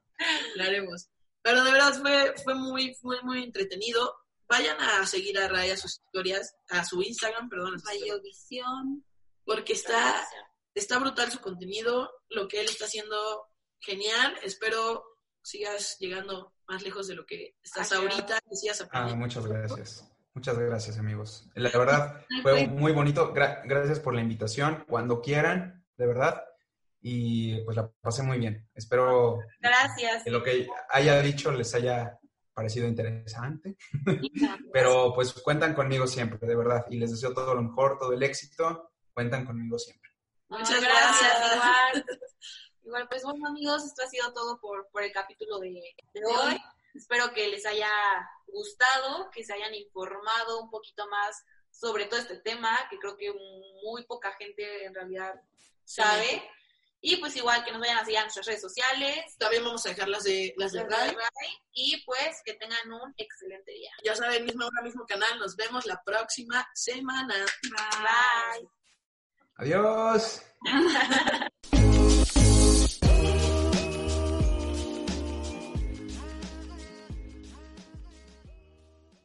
[SPEAKER 4] lo haremos. Pero de verdad fue, fue muy, muy, muy entretenido. Vayan a seguir a Ray a sus historias, a su Instagram, perdón,
[SPEAKER 3] Rayovisión.
[SPEAKER 4] porque está, está brutal su contenido, lo que él está haciendo genial. Espero sigas llegando más lejos de lo que estás
[SPEAKER 1] Ay,
[SPEAKER 4] ahorita, que sigas
[SPEAKER 5] Ah, muchas gracias. Muchas gracias, amigos. La verdad, fue
[SPEAKER 3] fue-
[SPEAKER 5] muy bonito. Gra- gracias por la invitación. Cuando quieran, de verdad. Y pues la pasé muy bien. Espero
[SPEAKER 1] Gracias.
[SPEAKER 5] que lo que haya dicho les haya parecido interesante. <laughs> Pero pues cuentan conmigo siempre, de verdad. Y les deseo todo lo mejor, todo el éxito. Cuentan conmigo siempre.
[SPEAKER 4] Muchas gracias.
[SPEAKER 1] Igual, <laughs> igual, pues bueno, amigos, esto ha sido todo por, por el capítulo de, de hoy. Espero que les haya gustado, que se hayan informado un poquito más sobre todo este tema, que creo que muy poca gente en realidad sabe. Y pues igual que nos vayan a seguir en nuestras redes sociales.
[SPEAKER 4] También vamos a dejar las de, las de Ray.
[SPEAKER 1] Y pues que tengan un excelente día.
[SPEAKER 4] Ya saben, mismo hora, mismo canal. Nos vemos la próxima semana.
[SPEAKER 1] Bye.
[SPEAKER 5] Adiós. <laughs>